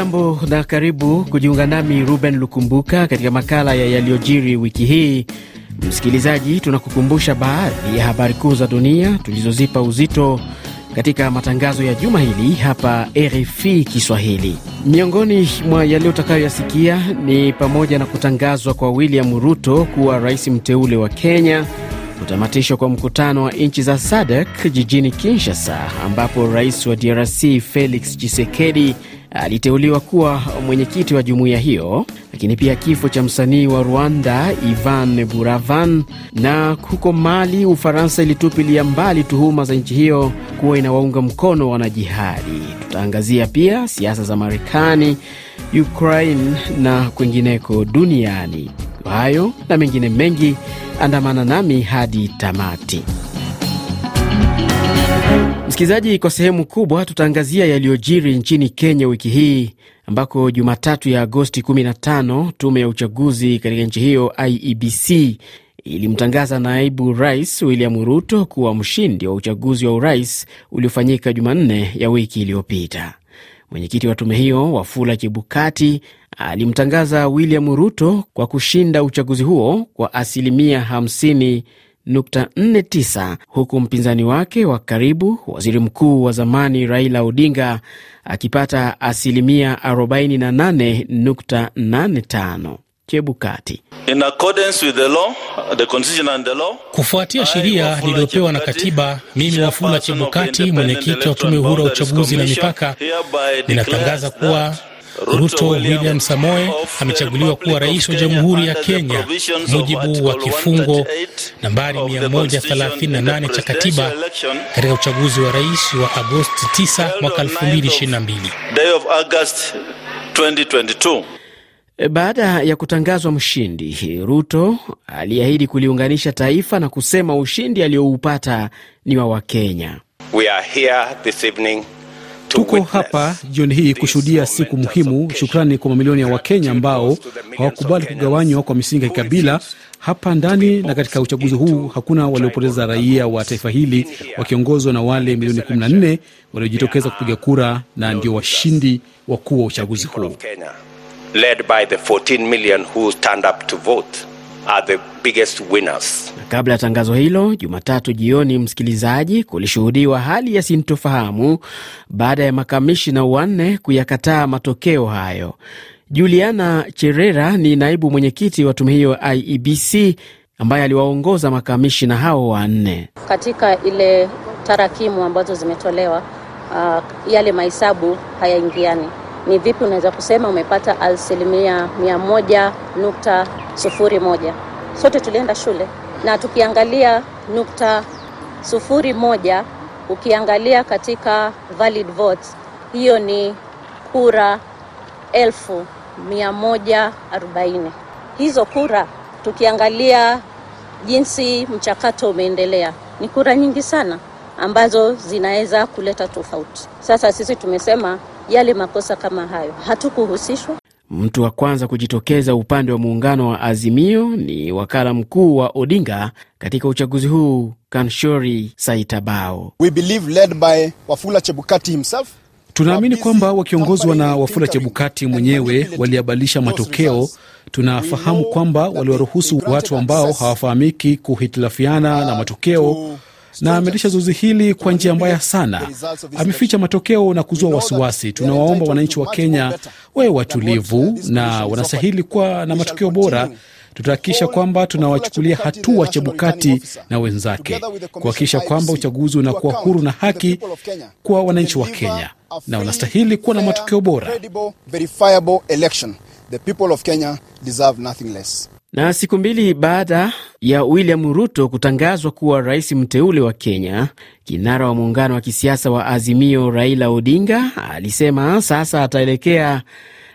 Hujambo na karibu kujiunga nami Ruben Lukumbuka katika makala ya yaliyojiri wiki hii. Msikilizaji, tunakukumbusha baadhi ya habari kuu za dunia tulizozipa uzito katika matangazo ya juma hili hapa RFI Kiswahili. Miongoni mwa yale utakayoyasikia ni pamoja na kutangazwa kwa William Ruto kuwa rais mteule wa Kenya, kutamatishwa kwa mkutano wa nchi za SADC jijini Kinshasa, ambapo rais wa DRC Felix Tshisekedi aliteuliwa kuwa mwenyekiti wa jumuiya hiyo, lakini pia kifo cha msanii wa Rwanda Ivan Buravan, na huko Mali Ufaransa ilitupilia mbali tuhuma za nchi hiyo kuwa inawaunga mkono wanajihadi. Tutaangazia pia siasa za Marekani, Ukraine na kwengineko duniani. Hayo na mengine mengi, andamana nami hadi tamati. Msikilizaji, kwa sehemu kubwa tutaangazia yaliyojiri nchini Kenya wiki hii ambako Jumatatu ya Agosti 15 tume ya uchaguzi katika nchi hiyo IEBC ilimtangaza naibu rais William Ruto kuwa mshindi wa uchaguzi wa urais uliofanyika Jumanne ya wiki iliyopita. Mwenyekiti wa tume hiyo Wafula Chebukati alimtangaza William Ruto kwa kushinda uchaguzi huo kwa asilimia 50 49 huku mpinzani wake wa karibu waziri mkuu wa zamani Raila Odinga akipata asilimia 48.85. Chebukati. Kufuatia sheria niliyopewa na katiba, mimi Wafula Chebukati, mwenyekiti wa tume huru ya uchaguzi na mipaka, ninatangaza kuwa Ruto William Samoe amechaguliwa kuwa rais wa Jamhuri ya Kenya mujibu wa kifungo nambari 138 cha katiba katika uchaguzi wa rais wa Agosti 9 mwaka 2022. Baada ya kutangazwa mshindi, Ruto aliahidi kuliunganisha taifa na kusema ushindi alioupata ni wa Wakenya. Tuko hapa jioni hii kushuhudia siku muhimu. Shukrani kwa mamilioni ya Wakenya ambao hawakubali kugawanywa kwa misingi ya kikabila. Hapa ndani na katika uchaguzi huu hakuna waliopoteza raia wa taifa hili, wakiongozwa na wale milioni 14 waliojitokeza kupiga kura na ndio washindi wakuu wa uchaguzi huu. Kabla ya tangazo hilo Jumatatu jioni, msikilizaji, kulishuhudiwa hali ya sintofahamu baada ya makamishina wanne kuyakataa matokeo hayo. Juliana Cherera ni naibu mwenyekiti wa tume hiyo IEBC ambaye aliwaongoza makamishina hao wanne. Katika ile tarakimu ambazo zimetolewa, uh, yale mahesabu hayaingiani. Ni vipi unaweza kusema umepata asilimia mia moja nukta sufuri moja? Sote tulienda shule na tukiangalia nukta sufuri moja, ukiangalia katika valid votes, hiyo ni kura elfu mia moja arobaini. Hizo kura tukiangalia jinsi mchakato umeendelea, ni kura nyingi sana ambazo zinaweza kuleta tofauti. Sasa sisi tumesema yale makosa kama hayo hatukuhusishwa. Mtu wa kwanza kujitokeza upande wa muungano wa Azimio ni wakala mkuu wa Odinga katika uchaguzi huu, Kanshori Saitabao. We believe led by Wafula Chebukati himself Tunaamini kwamba wakiongozwa na Wafula Chebukati mwenyewe waliabadilisha matokeo. Tunafahamu kwamba waliwaruhusu watu ambao hawafahamiki kuhitilafiana na matokeo na ameendesha zoezi hili kwa njia mbaya sana. Ameficha matokeo na kuzua wasiwasi. Tunawaomba wananchi wa Kenya wawe watulivu na wanastahili kuwa na matokeo bora. Tutahakikisha kwamba tunawachukulia hatua Chebukati na wenzake kuhakikisha kwamba uchaguzi unakuwa huru na haki kwa wananchi wa Kenya na wanastahili kuwa na matokeo bora. Na siku mbili baada ya William Ruto kutangazwa kuwa rais mteule wa Kenya, kinara wa muungano wa kisiasa wa Azimio Raila Odinga alisema sasa ataelekea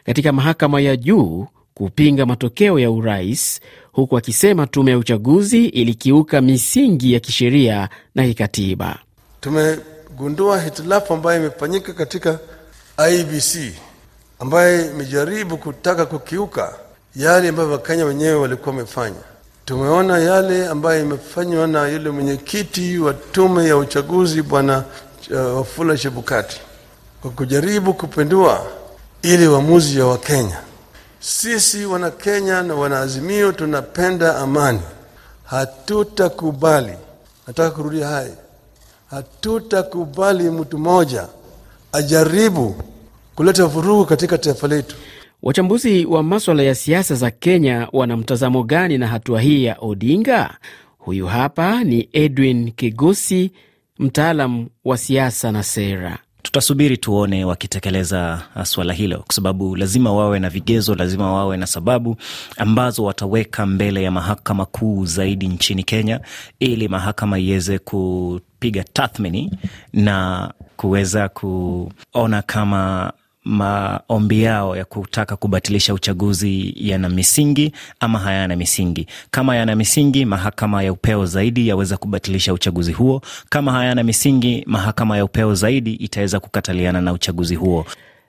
katika mahakama ya juu kupinga matokeo ya urais, huku akisema tume ya uchaguzi ilikiuka misingi ya kisheria na kikatiba. Tumegundua hitilafu ambayo imefanyika katika IBC ambayo imejaribu kutaka kukiuka yale ambayo Wakenya wenyewe walikuwa wamefanya. Tumeona yale ambayo imefanywa na yule mwenyekiti wa tume ya uchaguzi Bwana uh, Wafula Chebukati kwa kujaribu kupindua ili uamuzi ya Wakenya. Sisi Wanakenya na Wanaazimio tunapenda amani, hatutakubali. Nataka kurudia haya, hatutakubali mtu mmoja ajaribu kuleta vurugu katika taifa letu. Wachambuzi wa maswala ya siasa za Kenya wana mtazamo gani na hatua hii ya Odinga? Huyu hapa ni Edwin Kigusi, mtaalam wa siasa na sera. Tutasubiri tuone wakitekeleza swala hilo, kwa sababu lazima wawe na vigezo, lazima wawe na sababu ambazo wataweka mbele ya mahakama kuu zaidi nchini Kenya, ili mahakama iweze kupiga tathmini na kuweza kuona kama maombi yao ya kutaka kubatilisha uchaguzi yana misingi ama hayana misingi. Kama yana misingi, mahakama ya upeo zaidi yaweza kubatilisha uchaguzi huo. Kama hayana misingi, mahakama ya upeo zaidi itaweza kukataliana na uchaguzi huo.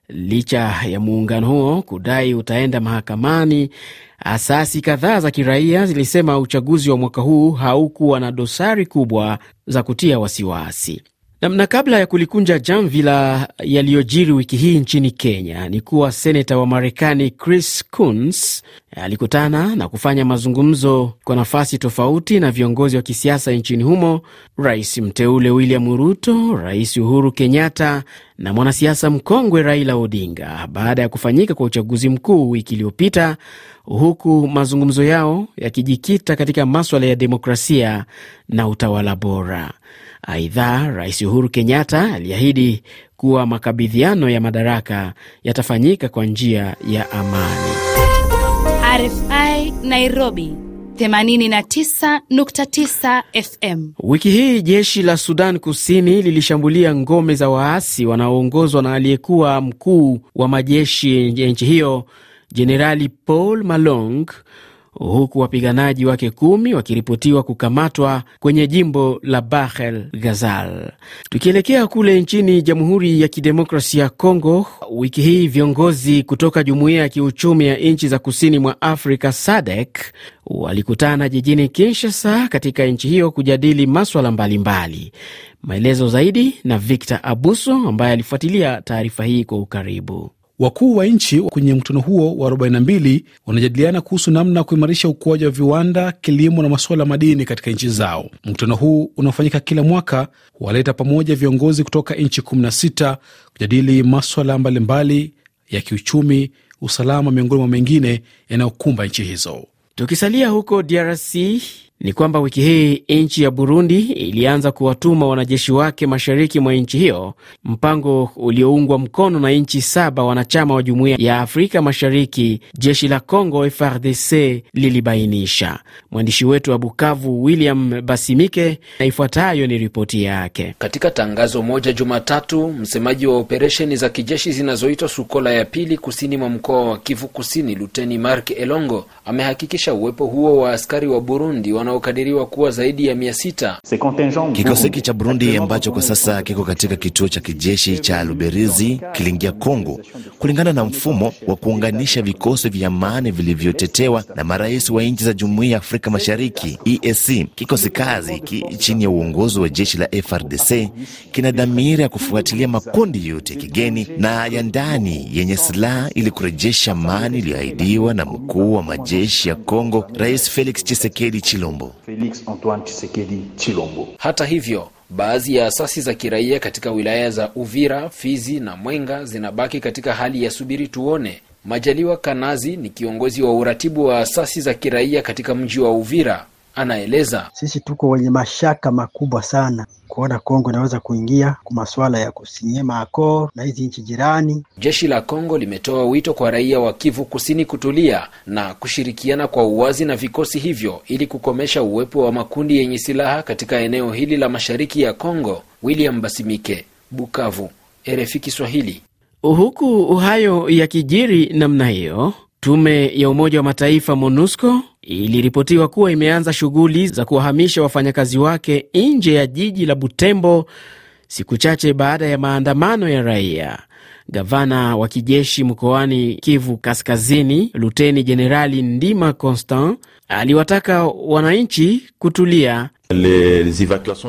Licha ya muungano huo kudai utaenda mahakamani, asasi kadhaa za kiraia zilisema uchaguzi wa mwaka huu haukuwa na dosari kubwa za kutia wasiwasi. Na kabla ya kulikunja jamvi la yaliyojiri wiki hii nchini Kenya ni kuwa seneta wa Marekani Chris Coons alikutana na kufanya mazungumzo kwa nafasi tofauti na viongozi wa kisiasa nchini humo, rais mteule William Ruto, rais Uhuru Kenyatta na mwanasiasa mkongwe Raila Odinga baada ya kufanyika kwa uchaguzi mkuu wiki iliyopita, huku mazungumzo yao yakijikita katika maswala ya demokrasia na utawala bora. Aidha, Rais Uhuru Kenyatta aliahidi kuwa makabidhiano ya madaraka yatafanyika kwa njia ya amani. RFI Nairobi 89.9 FM. Wiki hii jeshi la Sudan Kusini lilishambulia ngome za waasi wanaoongozwa na aliyekuwa mkuu wa majeshi ya nchi hiyo Jenerali Paul Malong huku wapiganaji wake kumi wakiripotiwa kukamatwa kwenye jimbo la Bahel Gazal. Tukielekea kule nchini Jamhuri ya Kidemokrasia ya Kongo, wiki hii viongozi kutoka Jumuiya ya Kiuchumi ya Nchi za Kusini mwa Afrika SADC walikutana jijini Kinshasa katika nchi hiyo kujadili maswala mbalimbali. Maelezo zaidi na Victor Abuso ambaye alifuatilia taarifa hii kwa ukaribu. Wakuu wa nchi kwenye mkutano huo wa 42 wanajadiliana kuhusu namna ya kuimarisha ukuaji wa viwanda, kilimo na masuala ya madini katika nchi zao. Mkutano huu unaofanyika kila mwaka huwaleta pamoja viongozi kutoka nchi 16 kujadili maswala mbalimbali ya kiuchumi, usalama, miongoni mwa mengine yanayokumba nchi hizo. Tukisalia huko DRC ni kwamba wiki hii nchi ya Burundi ilianza kuwatuma wanajeshi wake mashariki mwa nchi hiyo, mpango ulioungwa mkono na nchi saba wanachama wa jumuiya ya Afrika Mashariki, jeshi la Congo FRDC lilibainisha. Mwandishi wetu wa Bukavu William Basimike, na ifuatayo ni ripoti yake. Katika tangazo moja Jumatatu, msemaji wa operesheni za kijeshi zinazoitwa Sukola ya pili kusini mwa mkoa wa Kivu Kusini, Luteni Mark Elongo amehakikisha uwepo huo wa askari wa Burundi wanaokadiriwa kuwa zaidi ya mia sita. Kikosi hiki cha Burundi ambacho kwa sasa kiko katika kituo cha kijeshi cha Luberizi kiliingia Kongo kulingana na mfumo wa kuunganisha vikosi vya amani vilivyotetewa na marais wa nchi za Jumuiya ya Afrika Mashariki EAC. Kikosi kazi hiki chini ya uongozi wa jeshi la FRDC kina dhamira ya kufuatilia makundi yote ya kigeni na ya ndani yenye silaha ili kurejesha amani iliyoahidiwa na mkuu wa majeshi ya Kongo, Rais Felix Tshisekedi Chilombo. Felix Antoine Tshisekedi Chilombo. Hata hivyo baadhi ya asasi za kiraia katika wilaya za Uvira, Fizi na Mwenga zinabaki katika hali ya subiri tuone. Majaliwa Kanazi ni kiongozi wa uratibu wa asasi za kiraia katika mji wa Uvira. Anaeleza, sisi tuko wenye mashaka makubwa sana kuona Kongo inaweza kuingia kwa masuala ya kusinyema maakor na hizi nchi jirani. Jeshi la Kongo limetoa wito kwa raia wa Kivu Kusini kutulia na kushirikiana kwa uwazi na vikosi hivyo ili kukomesha uwepo wa makundi yenye silaha katika eneo hili la mashariki ya Kongo. William Basimike, Bukavu, RFI Kiswahili. Huku hayo yakijiri namna hiyo, tume ya Umoja wa Mataifa MONUSCO iliripotiwa kuwa imeanza shughuli za kuwahamisha wafanyakazi wake nje ya jiji la Butembo siku chache baada ya maandamano ya raia. Gavana wa kijeshi mkoani Kivu Kaskazini, Luteni Jenerali Ndima Constant aliwataka wananchi kutulia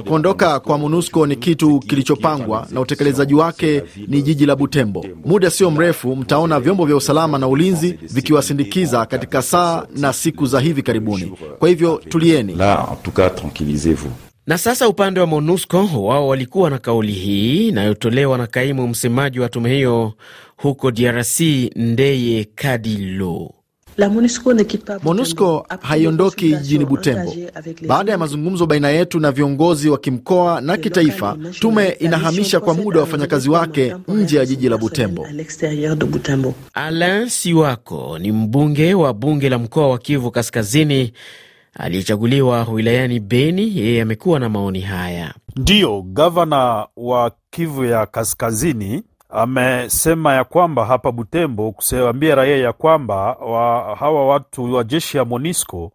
Kuondoka kwa MONUSCO ni kitu kilichopangwa na utekelezaji wake ni jiji la Butembo. Muda sio mrefu mtaona vyombo vya usalama na ulinzi vikiwasindikiza katika saa na siku za hivi karibuni. Kwa hivyo tulieni. Na sasa upande wa MONUSCO wao walikuwa na kauli hii inayotolewa na kaimu msemaji wa tume hiyo huko DRC, Ndeye Kadilo. MONUSCO haiondoki jijini Butembo. Baada ya mazungumzo baina yetu na viongozi wa kimkoa na kitaifa, tume inahamisha kwa muda wafanyakazi wake nje ya jiji la Butembo. Alain Siwako ni mbunge wa bunge la mkoa wa Kivu Kaskazini aliyechaguliwa wilayani Beni. Yeye amekuwa na maoni haya. Ndiyo, gavana wa Kivu ya Kaskazini amesema ya kwamba hapa Butembo kusiambia raia ya kwamba wa, hawa watu wa jeshi ya Monisco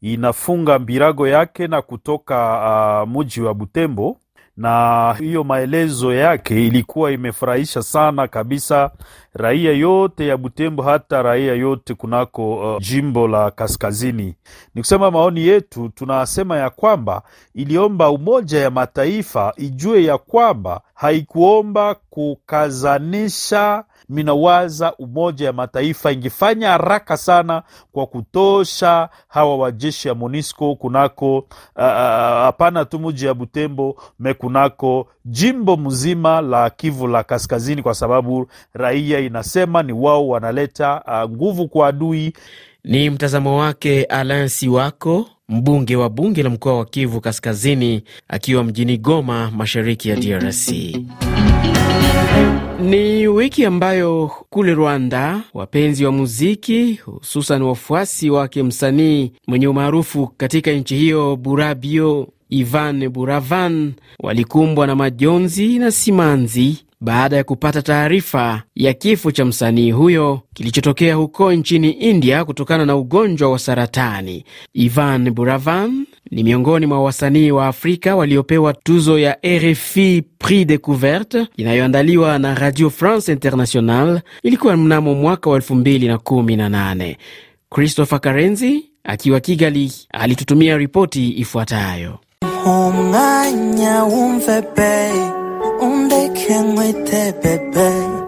inafunga mbirago yake na kutoka uh, muji wa Butembo na hiyo maelezo yake ilikuwa imefurahisha sana kabisa raia yote ya Butembo, hata raia yote kunako uh, jimbo la kaskazini. Ni kusema maoni yetu, tunasema ya kwamba iliomba Umoja ya Mataifa ijue ya kwamba haikuomba kukazanisha minawaza Umoja ya Mataifa ingefanya haraka sana kwa kutosha hawa wajeshi ya MONUSCO kunako hapana uh, tu muji ya Butembo me kunako jimbo mzima la Kivu la Kaskazini, kwa sababu raia inasema ni wao wanaleta uh, nguvu kwa adui. Ni mtazamo wake Alain Siwako, mbunge wa bunge la mkoa wa Kivu Kaskazini, akiwa mjini Goma, mashariki ya DRC. Ni wiki ambayo kule Rwanda wapenzi wa muziki hususan wafuasi wake msanii mwenye umaarufu katika nchi hiyo Burabio Ivan Buravan walikumbwa na majonzi na simanzi baada ya kupata taarifa ya kifo cha msanii huyo kilichotokea huko nchini India kutokana na ugonjwa wa saratani. Ivan Buravan ni miongoni mwa wasanii wa Afrika waliopewa tuzo ya RFI Prix Decouverte inayoandaliwa na Radio France International. Ilikuwa mnamo mwaka wa 2018. Christopher Karenzi akiwa Kigali alitutumia ripoti ifuatayo.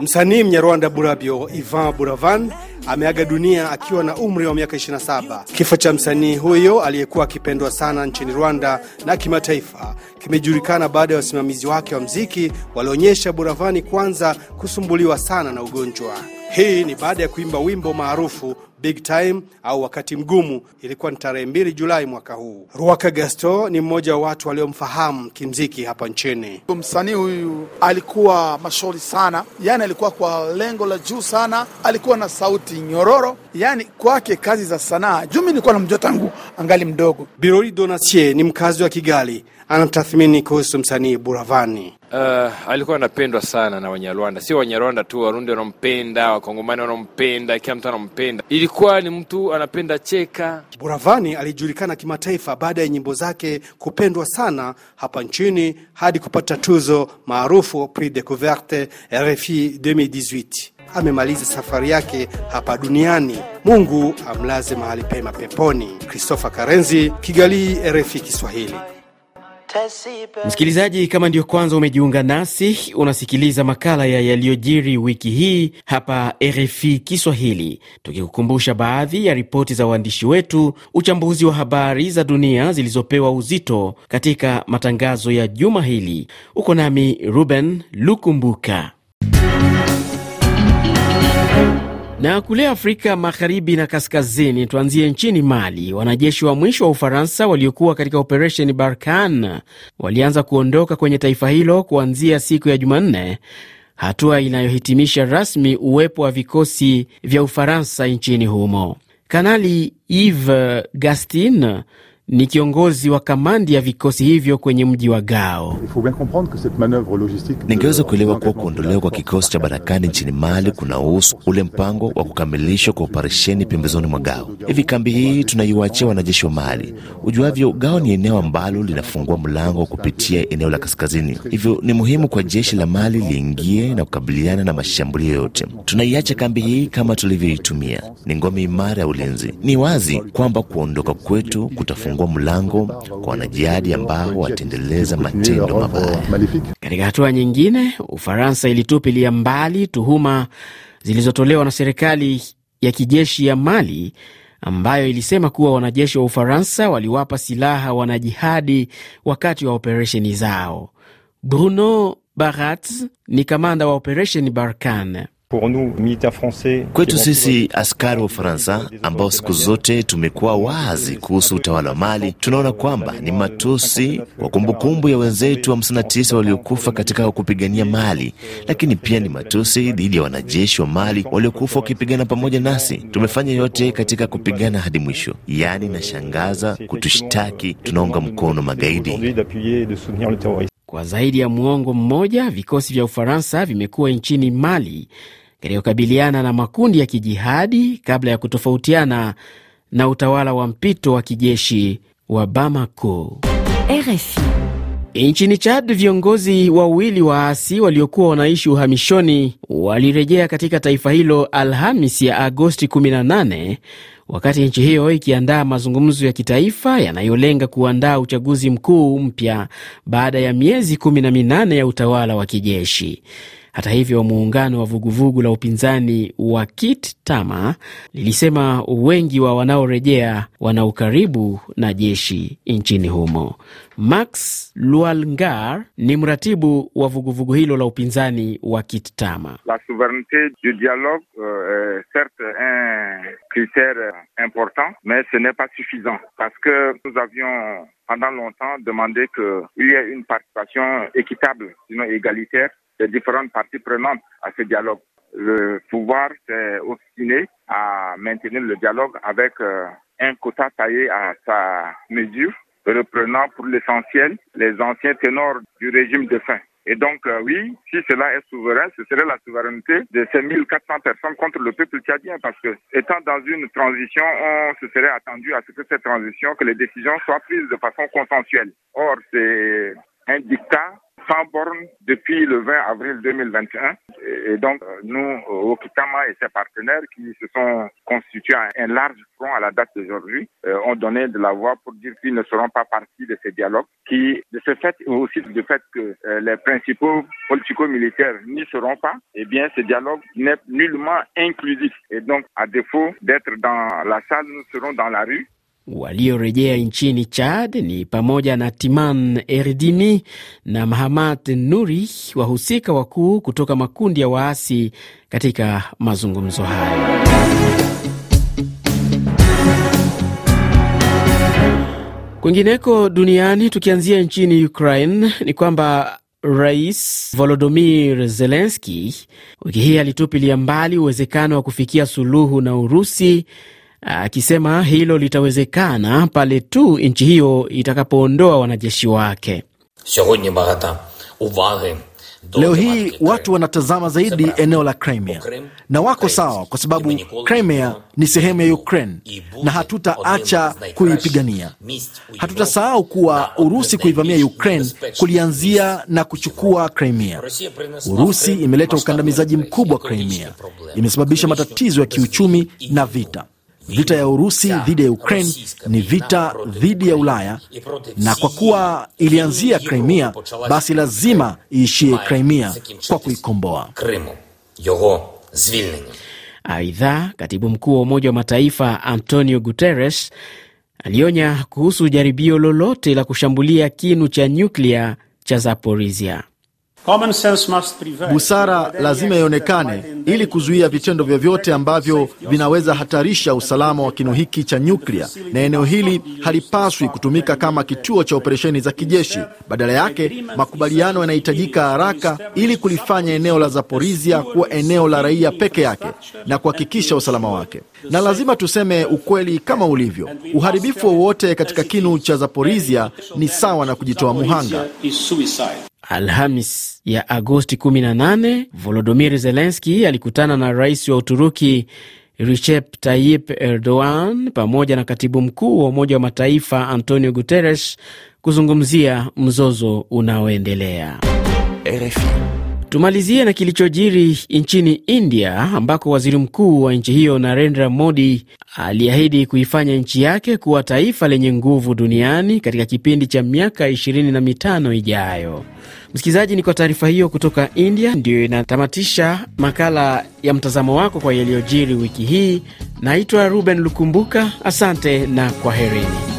Msanii Mnyarwanda Burabyo Ivan Buravan ameaga dunia akiwa na umri wa miaka 27. Kifo cha msanii huyo aliyekuwa akipendwa sana nchini Rwanda na kimataifa kimejulikana baada ya wasimamizi wake wa mziki walionyesha Buravani kwanza kusumbuliwa sana na ugonjwa. Hii ni baada ya kuimba wimbo maarufu Big Time au wakati mgumu. Ilikuwa ni tarehe mbili Julai mwaka huu. Ruaka Gasto ni mmoja wa watu waliomfahamu kimziki hapa nchini. Msanii huyu alikuwa mashauri sana, yani alikuwa kwa lengo la juu sana, alikuwa na sauti nyororo, yani kwake kazi za sanaa juu mi nilikuwa namjua tangu angali mdogo. Birori Donatie ni mkazi wa Kigali, anatathmini kuhusu msanii Buravani. Uh, alikuwa anapendwa sana na Wanyarwanda, sio Wanyarwanda tu, Warundi wanampenda, Wakongomani wanampenda, kila mtu anampenda. Ilikuwa ni mtu anapenda cheka. Buravani alijulikana kimataifa baada ya nyimbo zake kupendwa sana hapa nchini hadi kupata tuzo maarufu Prix Decouverte RFI 2018. Amemaliza safari yake hapa duniani. Mungu amlaze mahali pema peponi. Christopher Karenzi, Kigali, RFI Kiswahili. Msikilizaji, kama ndiyo kwanza umejiunga nasi, unasikiliza makala ya yaliyojiri wiki hii hapa RFI Kiswahili, tukikukumbusha baadhi ya ripoti za waandishi wetu, uchambuzi wa habari za dunia zilizopewa uzito katika matangazo ya juma hili. Uko nami Ruben Lukumbuka. Na kule Afrika magharibi na kaskazini, tuanzie nchini Mali. Wanajeshi wa mwisho wa Ufaransa waliokuwa katika operesheni Barkan walianza kuondoka kwenye taifa hilo kuanzia siku ya Jumanne, hatua inayohitimisha rasmi uwepo wa vikosi vya Ufaransa nchini humo. Kanali Yves Gastin ni kiongozi wa kamandi ya vikosi hivyo kwenye mji wa Gao. Ningeweza kuelewa kuwa kuondolewa kwa kikosi cha Barakani nchini Mali kunahusu ule mpango wa kukamilishwa kwa operesheni pembezoni mwa Gao. Hivi kambi hii tunaiwachia wanajeshi wa Mali. Ujuavyo, Gao ni eneo ambalo linafungua mlango wa kupitia eneo la kaskazini, hivyo ni muhimu kwa jeshi la Mali liingie na kukabiliana na mashambulio yote. Tunaiacha kambi hii kama tulivyoitumia, ni ngome imara ya ulinzi. Ni wazi kwamba kuondoka kwetu kutafungua kufungua mlango kwa wanajihadi ambao wataendeleza matendo mabaya. Katika hatua nyingine, Ufaransa ilitupilia mbali tuhuma zilizotolewa na serikali ya kijeshi ya Mali ambayo ilisema kuwa wanajeshi wa Ufaransa waliwapa silaha wanajihadi wakati wa operesheni zao. Bruno Barat ni kamanda wa operesheni Barkan. Kwetu sisi askari wa Ufaransa ambao siku zote tumekuwa wazi kuhusu utawala wa Mali, tunaona kwamba ni matusi kwa kumbukumbu ya wenzetu 59 waliokufa katika kupigania Mali, lakini pia ni matusi dhidi ya wanajeshi wa Mali waliokufa wakipigana pamoja nasi. Tumefanya yote katika kupigana hadi mwisho. Yaani inashangaza kutushtaki tunaunga mkono magaidi. Kwa zaidi ya muongo mmoja, vikosi vya Ufaransa vimekuwa nchini Mali katika na makundi ya kijihadi kabla ya kutofautiana na utawala wa mpito wa kijeshi wa Bamako. RFI. Nchini Chad, viongozi wawili waasi waliokuwa wanaishi uhamishoni walirejea katika taifa hilo Alhamis ya Agosti 18 wakati nchi hiyo ikiandaa mazungumzo ya kitaifa yanayolenga kuandaa uchaguzi mkuu mpya baada ya miezi 18 ya utawala wa kijeshi. Hata hivyo, muungano wa vuguvugu la upinzani wa Kit Tama lilisema wengi wa wanaorejea wana ukaribu na jeshi nchini humo. Max Lualngar ni mratibu wa vuguvugu hilo la upinzani wa Kit Tama. La souverainete du dialogue uh, certes un critère important mais ce n'est pas suffisant parce que nous avions pendant longtemps demandé qu'il y ait une participation équitable sinon égalitaire des différentes parties prenantes à ce dialogue. Le pouvoir s'est obstiné à maintenir le dialogue avec euh, un quota taillé à sa mesure, reprenant pour l'essentiel les anciens ténors du régime de fin. Et donc, euh, oui, si cela est souverain, ce serait la souveraineté de ces 1400 personnes contre le peuple tchadien, parce que, étant dans une transition, on se serait attendu à ce que cette transition, que les décisions soient prises de façon consensuelle. Or, c'est un dictat sans borne depuis le 20 avril 2021. Et donc, nous, Okitama et ses partenaires qui se sont constitués un large front à la date d'aujourd'hui, euh, ont donné de la voix pour dire qu'ils ne seront pas partis de ces dialogues, qui, de ce fait, aussi du fait que euh, les principaux politico-militaires n'y seront pas, eh bien, ce dialogue n'est nullement inclusif. Et donc, à défaut d'être dans la salle, nous serons dans la rue. Waliorejea nchini Chad ni pamoja na Timan erdini na Mahamat Nuri, wahusika wakuu kutoka makundi ya waasi katika mazungumzo hayo. Kwingineko duniani, tukianzia nchini Ukraine, ni kwamba Rais Volodymyr Zelensky wiki hii alitupilia mbali uwezekano wa kufikia suluhu na Urusi akisema hilo litawezekana pale tu nchi hiyo itakapoondoa wanajeshi wake. Leo hii watu wanatazama zaidi eneo la Crimea. Na wako sawa, kwa sababu Crimea ni sehemu ya Ukraine na hatutaacha kuipigania. Hatutasahau kuwa Urusi kuivamia Ukraine kulianzia na kuchukua Crimea. Urusi imeleta ukandamizaji mkubwa Crimea, imesababisha matatizo ya kiuchumi na vita. Vita ya Urusi dhidi ya Ukraine ni vita dhidi ya Ulaya, na kwa kuwa ilianzia Crimea, basi lazima iishie Crimea kwa kuikomboa. Aidha, katibu mkuu wa Umoja wa Mataifa Antonio Guterres alionya kuhusu jaribio lolote la kushambulia kinu cha nyuklia cha Zaporizhia. Busara lazima ionekane ili kuzuia vitendo vyovyote ambavyo vinaweza hatarisha usalama wa kinu hiki cha nyuklia, na eneo hili halipaswi kutumika kama kituo cha operesheni za kijeshi. Badala yake, makubaliano yanahitajika haraka ili kulifanya eneo la Zaporizhia kuwa eneo la raia peke yake na kuhakikisha usalama wake. Na lazima tuseme ukweli kama ulivyo, uharibifu wowote katika kinu cha Zaporizhia ni sawa na kujitoa muhanga. Alhamis ya Agosti 18 Volodimir Zelenski alikutana na rais wa Uturuki Recep Tayyip Erdogan pamoja na katibu mkuu wa Umoja wa Mataifa Antonio Guterres kuzungumzia mzozo unaoendelea. RFI. Tumalizie na kilichojiri nchini India ambako waziri mkuu wa nchi hiyo Narendra Modi aliahidi kuifanya nchi yake kuwa taifa lenye nguvu duniani katika kipindi cha miaka ishirini na mitano ijayo. Msikilizaji, ni kwa taarifa hiyo kutoka India ndiyo inatamatisha makala ya mtazamo wako kwa yaliyojiri wiki hii. Naitwa Ruben Lukumbuka, asante na kwaherini.